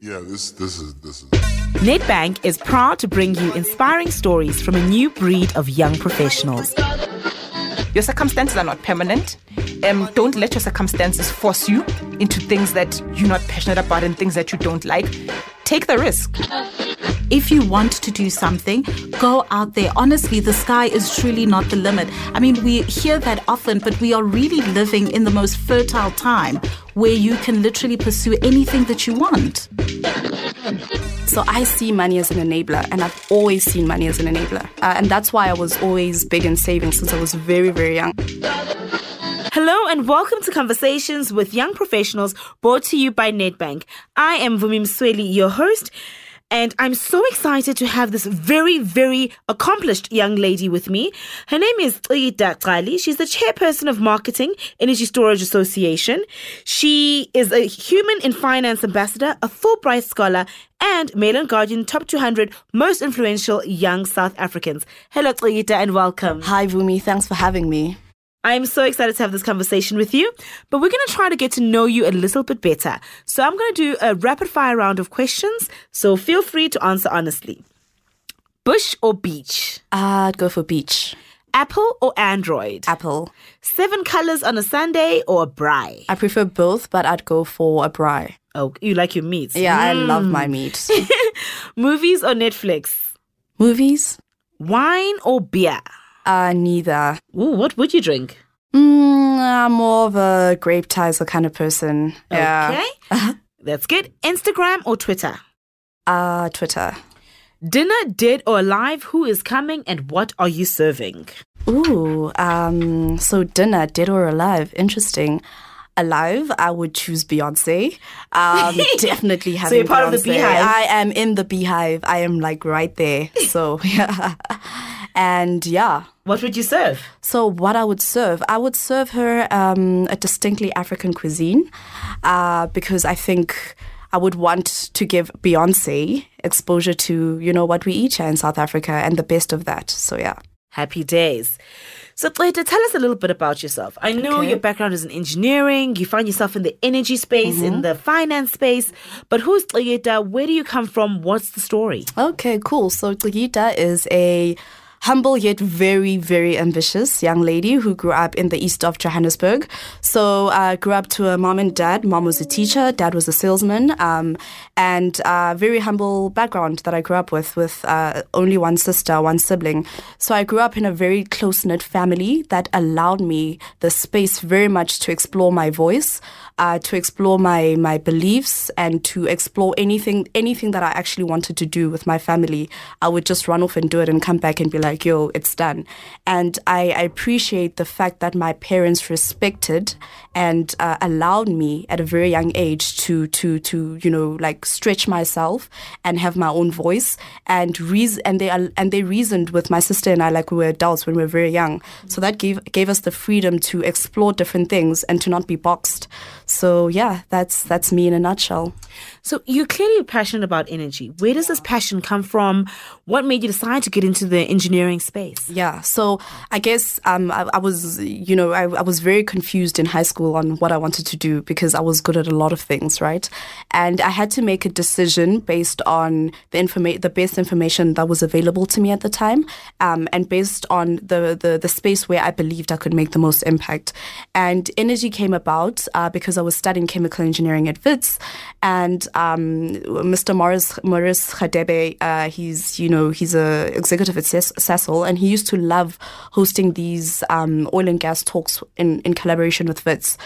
Yeah, this this is this is. Nedbank is proud to bring you inspiring stories from a new breed of young professionals. Your circumstances are not permanent. Um, don't let your circumstances force you into things that you're not passionate about and things that you don't like. Take the risk. If you want to do something, go out there. Honestly, the sky is truly not the limit. I mean, we hear that often, but we are really living in the most fertile time where you can literally pursue anything that you want. So I see money as an enabler, and I've always seen money as an enabler. Uh, and that's why I was always big in saving since I was very, very young. Hello and welcome to Conversations with Young Professionals brought to you by Nedbank. I am Vumi Msweli, your host. And I'm so excited to have this very, very accomplished young lady with me. Her name is Ida Kali. She's the chairperson of Marketing Energy Storage Association. She is a Human in Finance ambassador, a Fulbright scholar, and Mail and Guardian Top 200 Most Influential Young South Africans. Hello, Ida, and welcome. Hi, Vumi. Thanks for having me. I'm so excited to have this conversation with you, but we're going to try to get to know you a little bit better. So I'm going to do a rapid fire round of questions, so feel free to answer honestly. Bush or beach? I'd go for beach. Apple or Android? Apple. Seven colors on a Sunday or a braai? I prefer both, but I'd go for a braai. Oh, you like your meats? Yeah, I love mm. my meat. Movies or Netflix? Movies? Wine or beer? Uh, neither. Ooh, what would you drink? Mm, I'm more of a Grapetiser kind of person. Yeah. Okay. That's good. Instagram or Twitter? Uh, Twitter. Dinner, dead or alive, who is coming and what are you serving? Ooh, um, so dinner, dead or alive? Interesting. Alive, I would choose Beyonce. Um, definitely having so you're part of the beehive? I am in the beehive. I am like right there. So yeah, and yeah. What would you serve? So what I would serve, I would serve her um, a distinctly African cuisine, uh, because I think I would want to give Beyonce exposure to you know what we eat here in South Africa and the best of that. So yeah. Happy days. So, Tleta, tell us a little bit about yourself. I know Okay. your background is in engineering, you find yourself in the energy space, in the finance space, but who's Tleta? Where do you come from? What's the story? Okay, cool. So Gita is a humble yet very, very ambitious young lady who grew up in the east of Johannesburg. So uh, grew up to a mom and dad. Mom was a teacher, dad was a salesman, um, and uh, very humble background that I grew up with, with uh, only one sister, one sibling. So I grew up in a very close knit family that allowed me the space very much to explore my voice. Uh, to explore my my beliefs and to explore anything anything that I actually wanted to do with my family, I would just run off and do it and come back and be like, "Yo, it's done." And I, I appreciate the fact that my parents respected and uh, allowed me at a very young age to to to you know like stretch myself and have my own voice and reason and they and they reasoned with my sister and I like we were adults when we were very young. So that gave gave us the freedom to explore different things and to not be boxed. So yeah, that's that's me in a nutshell. So, you're clearly passionate about energy. Where does this passion come from? What made you decide to get into the engineering space? Yeah, so I guess um, I, I was, you know, I, I was very confused in high school on what I wanted to do because I was good at a lot of things, right? And I had to make a decision based on the informa- the best information that was available to me at the time, um, and based on the, the the space where I believed I could make the most impact. And energy came about uh, because I was studying chemical engineering at Wits, and um, Mr. Morris Morris Khadebe, uh, he's you know he's a executive at Sasol, and he used to love hosting these um, oil and gas talks in, in collaboration with Wits.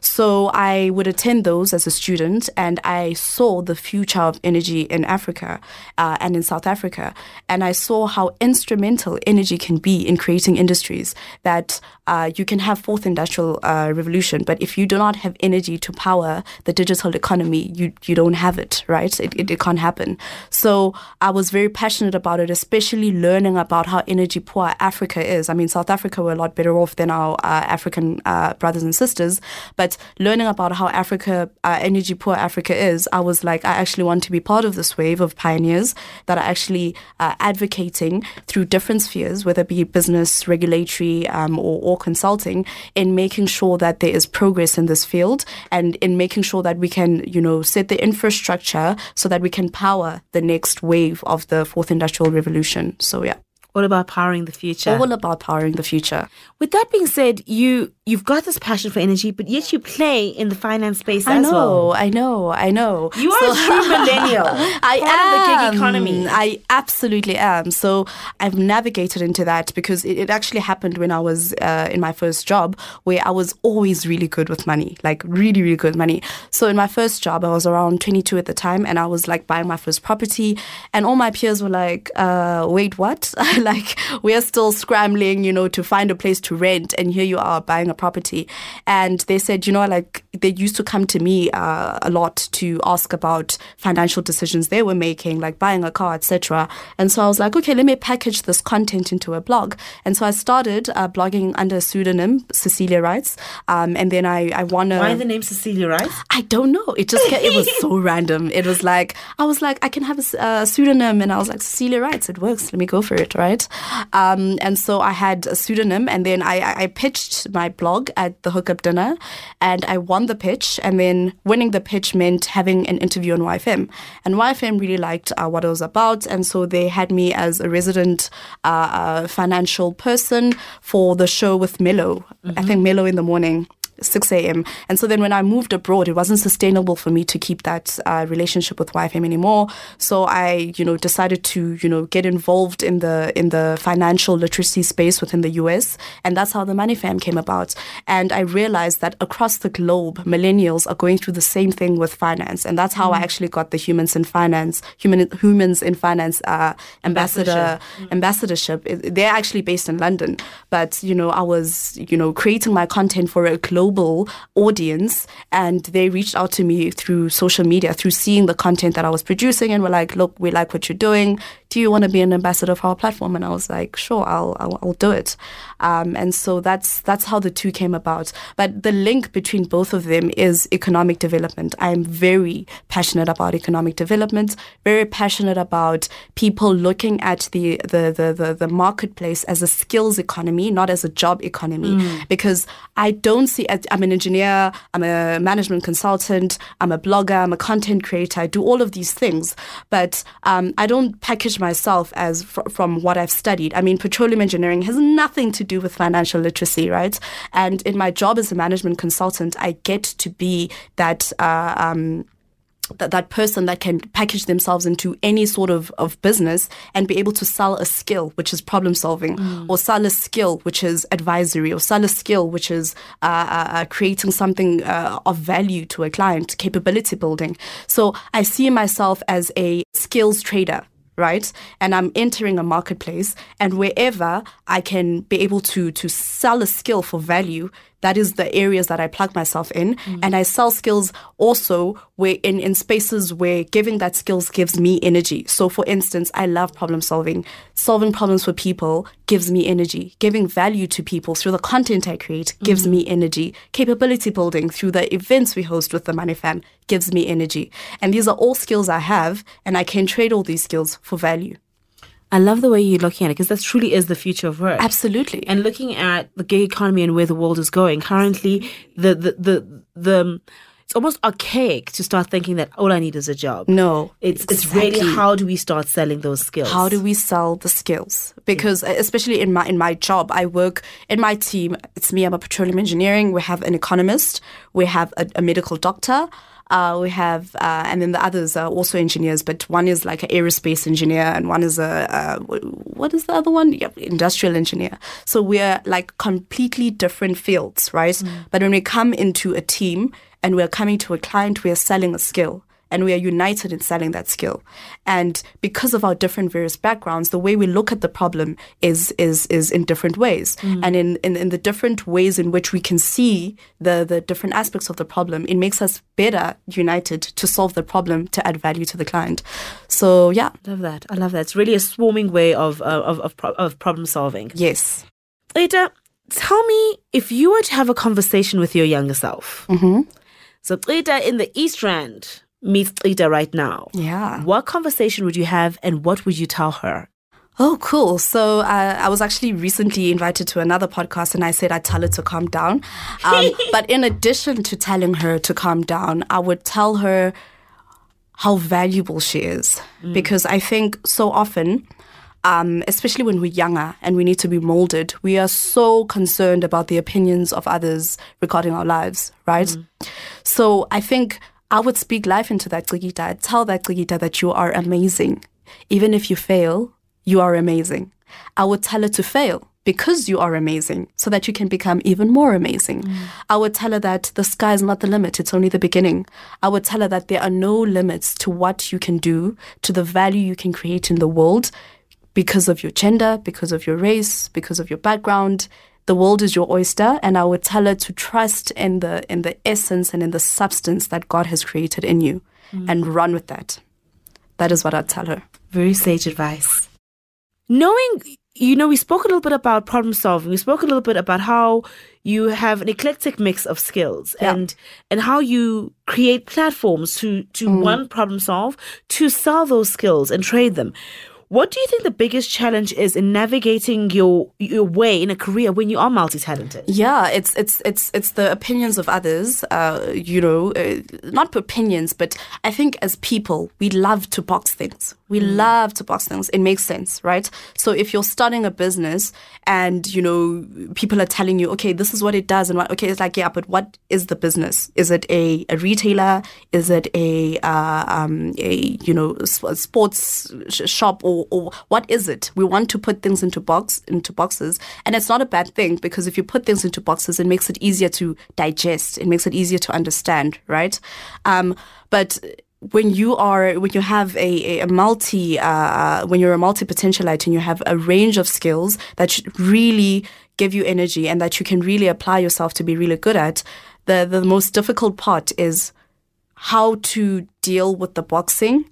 So I would attend those as a student, and I saw the future of energy in Africa uh, and in South Africa, and I saw how instrumental energy can be in creating industries. That uh, you can have fourth industrial uh, revolution, but if you do not have energy to power the digital economy, you you don't have it, right? It, it, it can't happen. So I was very passionate about it, especially learning about how energy poor Africa is. I mean, South Africa were a lot better off than our uh, African uh, brothers and sisters, but learning about how Africa, uh, energy poor Africa is, I was like, I actually want to be part of this wave of pioneers that are actually uh, advocating through different spheres, whether it be business, regulatory, um, or, or consulting, in making sure that there is progress in this field and in making sure that we can, you know, set the infrastructure so that we can power the next wave of the fourth industrial revolution. So yeah. All about powering the future. All about powering the future. With that being said, you you've got this passion for energy, but yet you play in the finance space I as know, well. I know, I know. You are a true millennial. I am. the gig economy. I absolutely am. So I've navigated into that because it, it actually happened when I was uh, in my first job, where I was always really good with money, like really, really good with money. So in my first job, I was around 22 at the time, and I was like buying my first property, and all my peers were like, uh, "Wait, what? like we're still scrambling, you know, to find a place to rent, and here you are buying a property." And they said, you know, like they used to come to me uh, a lot to ask about financial decisions they were making, like buying a car, etc. And so I was like, okay, let me package this content into a blog. And so I started uh, blogging under a pseudonym, Cecilia Writes, um, and then I I won a. Why the name Cecilia Writes? I don't know. It just it was so random. It was like I was like I can have a pseudonym, and I was like Cecilia writes. It works. Let me go for it, right? Um, and so I had a pseudonym, and then I, I I pitched my blog at the hookup dinner, and I won the pitch. And then winning the pitch meant having an interview on YFM, and YFM really liked uh, what it was about, and so they had me as a resident uh, uh, financial person for the show with Mello. I think Mello in the morning. 6 a.m. And so then when I moved abroad, it wasn't sustainable for me to keep that uh, relationship with YFM anymore. So I, you know, decided to, you know, get involved in the in the financial literacy space within the US, and that's how the Money Fam came about. And I realized that across the globe, millennials are going through the same thing with finance, and that's how I actually got the Humans in Finance, Human Humans in Finance uh, ambassador ambassadorship. It- They're actually based in London, but you know, I was, you know, creating my content for a global audience, and they reached out to me through social media, through seeing the content that I was producing, and were like, "Look, we like what you're doing. Do you want to be an ambassador for our platform?" And I was like, "Sure, I'll, I'll, I'll do it." Um, and so that's that's how the two came about. But the link between both of them is economic development. I am very passionate about economic development. Very passionate about people looking at the the the the, the marketplace as a skills economy, not as a job economy. Because I don't see. I'm an engineer. I'm a management consultant. I'm a blogger. I'm a content creator. I do all of these things, but um, I don't package myself as fr- from what I've studied. I mean, petroleum engineering has nothing to do with financial literacy, right? And in my job as a management consultant, I get to be that. Uh, um, that, that person that can package themselves into any sort of, of business and be able to sell a skill, which is problem solving, or sell a skill, which is advisory, or sell a skill, which is uh, uh, uh, creating something uh, of value to a client, capability building. So I see myself as a skills trader right? And I'm entering a marketplace, and wherever I can be able to to sell a skill for value, that is the areas that I plug myself in, mm. and I sell skills also where in in spaces where giving that skills gives me energy. So, for instance, I love problem solving. Solving problems for people gives me energy. Giving value to people through the content I create gives mm. me energy. Capability building through the events we host with the Money Fam gives me energy. And these are all skills I have, and I can trade all these skills for value. I love the way you're looking at it because that truly is the future of work. Absolutely. And looking at the gig economy and where the world is going, currently the the the, the it's almost archaic to start thinking that all I need is a job. No, It's it's really how do we start selling those skills? how do we sell the skills because uh, especially in my in my job i work in my team it's me i'm a petroleum engineering we have an economist we have a, a medical doctor uh, we have, uh, and then the others are also engineers, but one is like an aerospace engineer, and one is a uh, what is the other one? Yep, industrial engineer. So we're like completely different fields, right? But when we come into a team and we're coming to a client, we are selling a skill and we are united in selling that skill. And because of our different various backgrounds, the way we look at the problem is is is in different ways. And in, in, in the different ways in which we can see the, the different aspects of the problem, it makes us better united to solve the problem to add value to the client. So yeah, love that. I love that. It's really a swarming way of of of, of problem solving. yes. Ida, tell me if you were to have a conversation with your younger self. Mm-hmm. So Ida in the East Rand meets Ida right now. Yeah. What conversation would you have and what would you tell her? Oh, cool. So uh, I was actually recently invited to another podcast, and I said I'd tell her to calm down. Um, but in addition to telling her to calm down, I would tell her how valuable she is. Because I think so often, um, especially when we're younger and we need to be molded, we are so concerned about the opinions of others regarding our lives, right? So I think I would speak life into that Gigita. I'd tell that Gigita that you are amazing. Even if you fail, you are amazing. I would tell her to fail because you are amazing so that you can become even more amazing. Mm. I would tell her that the sky is not the limit, it's only the beginning. I would tell her that there are no limits to what you can do, to the value you can create in the world because of your gender, because of your race, because of your background. The world is your oyster, and I would tell her to trust in the in the essence and in the substance that God has created in you, mm. and run with that. That is what I'd tell her. Very sage advice. Knowing, you know, we spoke a little bit about problem solving. We spoke a little bit about how you have an eclectic mix of skills Yeah. and and how you create platforms to to mm. one problem solve, to sell those skills and trade them. What do you think the biggest challenge is in navigating your your way in a career when you are multi-talented? Yeah, it's it's it's it's the opinions of others. Uh, you know, uh, not opinions, but I think as people, we love to box things. We love to box things. It makes sense, right? So if you're starting a business and you know people are telling you, okay, this is what it does, and what, okay, it's like, yeah, but what is the business? Is it a, a retailer? Is it a uh, um, a you know a sports sh- shop or, or what is it? We want to put things into box into boxes, and it's not a bad thing because if you put things into boxes, it makes it easier to digest. It makes it easier to understand, right? Um, but when you are when you have a, a, multi uh, when you're a multi potentialite and you have a range of skills that really give you energy and that you can really apply yourself to be really good at the the most difficult part is how to deal with the boxing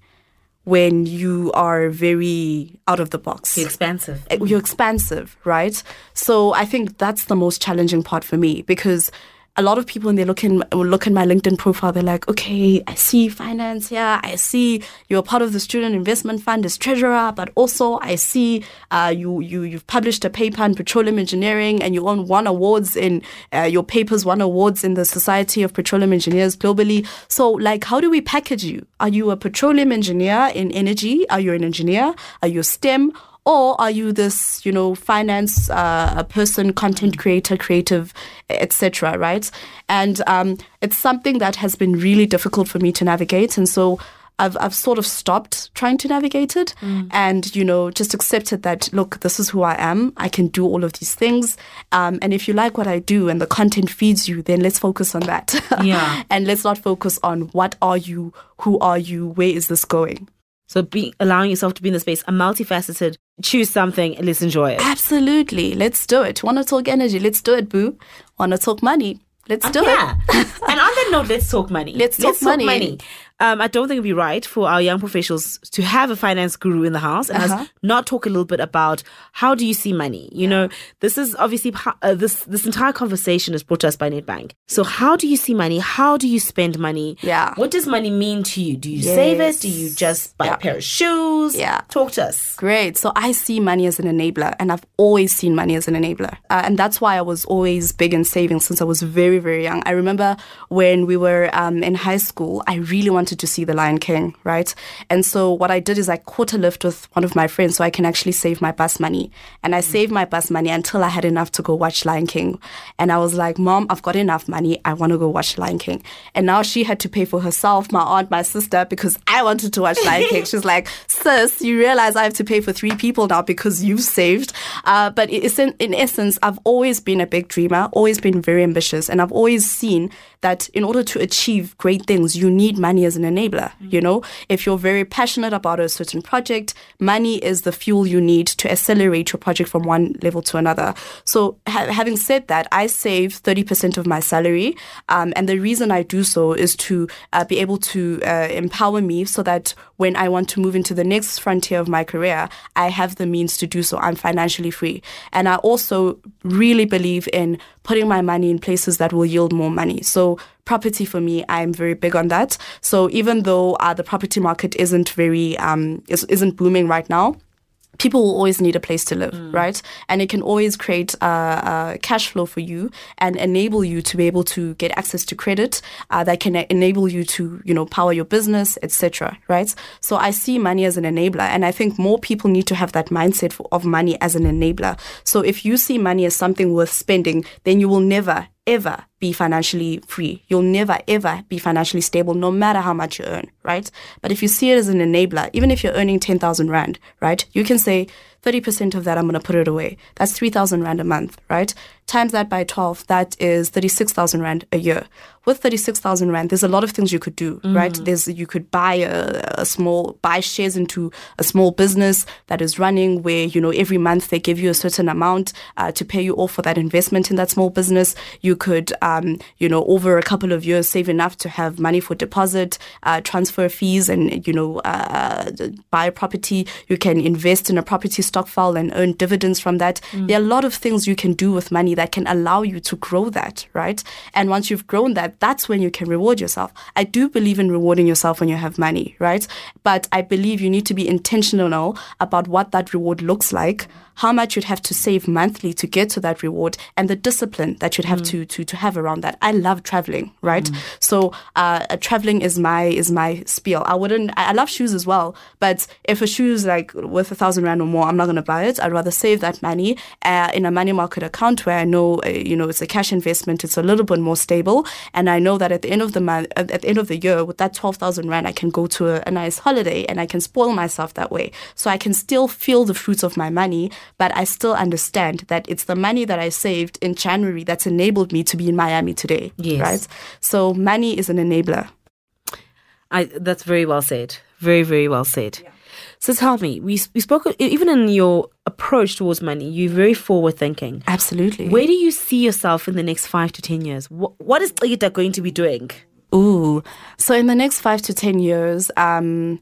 when you are very out of the box You're Expansive. uh, you're expansive, right? So I think that's the most challenging part for me because a lot of people when they look in look in my LinkedIn profile, they're like, okay, I see finance here, I see you're part of the student investment fund as treasurer, but also I see uh, you you you've published a paper in petroleum engineering and you won one awards in uh, your papers won awards in the Society of Petroleum Engineers globally. So like, how do we package you? Are you a petroleum engineer in energy? Are you an engineer? Are you STEM? Or are you this you know finance uh, person content creator creative etc right? And um, it's something that has been really difficult for me to navigate. And so I've, I've sort of stopped trying to navigate it and you know just accepted that look this is who i am. I can do all of these things. Um, and if you like what i do and the content feeds you then let's focus on that. Yeah. and let's not focus on what are you who are you where is this going So be allowing yourself to be in the space, a multifaceted, choose something and let's enjoy it. Absolutely. Let's do it. Want to talk energy? Let's do it, boo. Want to talk money? Let's do yeah. it. and on that note, let's talk money. Let's talk money. Um, I don't think it'd be right for our young professionals to have a finance guru in the house and Uh-huh. us not talk a little bit about how do you see money. You know, this is obviously uh, this this entire conversation is brought to us by Nedbank. So, how do you see money? How do you spend money? Yeah. What does money mean to you? Do you save it? Do you just buy Yeah. a pair of shoes? Yeah. Talk to us. Great. So I see money as an enabler, and I've always seen money as an enabler. Uh, and that's why I was always big in saving since I was very, very young. I remember when we were um, in high school, I really wanted to see The Lion King, right? And so what I did is I caught a lift with one of my friends so I can actually save my bus money. And I saved my bus money until I had enough to go watch Lion King. And I was like, Mom, I've got enough money. I want to go watch Lion King. And now she had to pay for herself, my aunt, my sister, because I wanted to watch Lion King. She's like, Sis, you realize I have to pay for three people now because you've saved. Uh, but it's in, in essence, I've always been a big dreamer, always been very ambitious. And I've always seen that in order to achieve great things, you need money as an enabler. You know, if you're very passionate about a certain project, money is the fuel you need to accelerate your project from one level to another. So, ha- having said that, I save 30% of my salary. Um, and the reason I do so is to uh, be able to uh, empower me so that when I want to move into the next frontier of my career, I have the means to do so. I'm financially free. And I also really believe in putting my money in places that will yield more money. So, property for me, I'm very big on that. So, even though uh, the property market isn't very, um, is, isn't booming right now, people will always need a place to live, right? And it can always create uh, uh, cash flow for you and enable you to be able to get access to credit uh, that can enable you to, you know, power your business, etc. Right? So I see money as an enabler, and I think more people need to have that mindset for, of money as an enabler. So if you see money as something worth spending, then you will never ever be financially free. You'll never ever be financially stable, no matter how much you earn, right? But if you see it as an enabler, even if you're earning 10,000 Rand, right? You can say 30% of that, I'm going to put it away. That's 3,000 Rand a month, right? Times that by 12, that is 36,000 Rand a year. With 36,000 Rand, there's a lot of things you could do, right? There's, you could buy a, a small, buy shares into a small business that is running where, you know, every month they give you a certain amount uh, to pay you off for that investment in that small business. You could, um, you know, over a couple of years, save enough to have money for deposit, uh, transfer fees, and, you know, uh, buy a property. You can invest in a property stock file and earn dividends from that. There are a lot of things you can do with money that can allow you to grow that, right? And once you've grown that, that's when you can reward yourself. I do believe in rewarding yourself when you have money, right? But I believe you need to be intentional about what that reward looks like how much you'd have to save monthly to get to that reward and the discipline that you'd have to, to to have around that. I love traveling, right? So uh, traveling is my is my spiel. I wouldn't. I love shoes as well, but if a shoe is like worth a thousand rand or more, I'm not going to buy it. I'd rather save that money uh, in a money market account where I know uh, you know it's a cash investment. It's a little bit more stable, and I know that at the end of the month, at the end of the year, with that twelve thousand rand, I can go to a, a nice holiday and I can spoil myself that way. So I can still feel the fruits of my money, but I still understand that it's the money that I saved in January that's enabled me to be in Miami today. Yes. Right. So money is an enabler. I, that's very well said. Very, very well said. So tell me, we we spoke even in your approach towards money, you're very forward thinking. Absolutely. Where do you see yourself in the next five to ten years? What, what is Ida going to be doing? Ooh. So in the next five to ten years, um,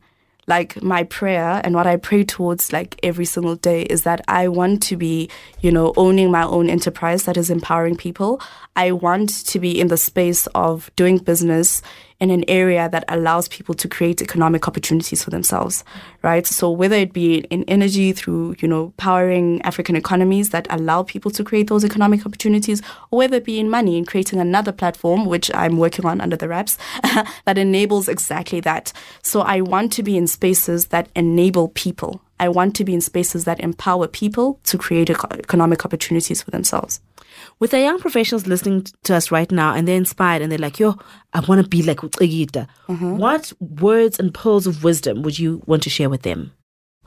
like my prayer and what I pray towards like every single day is that I want to be, you know, owning my own enterprise that is empowering people. I want to be in the space of doing business in an area that allows people to create economic opportunities for themselves, right? So whether it be in energy through, you know, powering African economies that allow people to create those economic opportunities, or whether it be in money in creating another platform, which I'm working on under the wraps, that enables exactly that. So I want to be in spaces that enable people. I want to be in spaces that empower people to create economic opportunities for themselves. With the young professionals listening to us right now and they're inspired and they're like, yo, I want to be like Ugita. What words and pearls of wisdom would you want to share with them?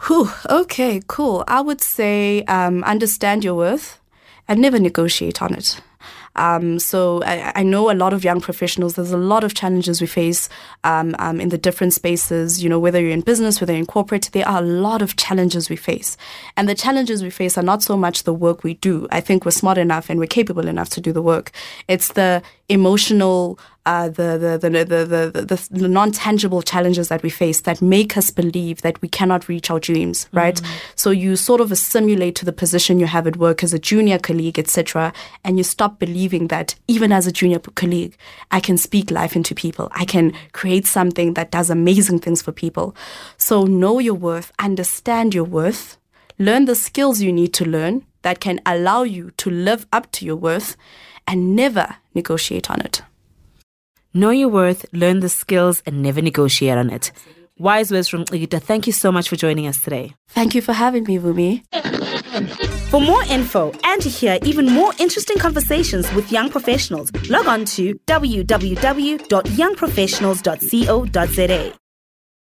Whew, okay, cool. I would say um, understand your worth and never negotiate on it. Um, so I, I know a lot of young professionals. There's a lot of challenges we face um, um, in the different spaces. You know, whether you're in business, whether you're in corporate, there are a lot of challenges we face. And the challenges we face are not so much the work we do. I think we're smart enough and we're capable enough to do the work. It's the emotional, uh, the, the, the, the, the, the, the non tangible challenges that we face that make us believe that we cannot reach our dreams, right? So you sort of assimilate to the position you have at work as a junior colleague, etc., and you stop believing that even as a junior colleague, I can speak life into people. I can create something that does amazing things for people. So know your worth, understand your worth, learn the skills you need to learn that can allow you to live up to your worth, and never negotiate on it. Know your worth, learn the skills, and never negotiate on it. Wise words from Ugita. Thank you so much for joining us today. Thank you for having me, Vumi. For more info and to hear even more interesting conversations with young professionals, log on to www.youngprofessionals.co.za.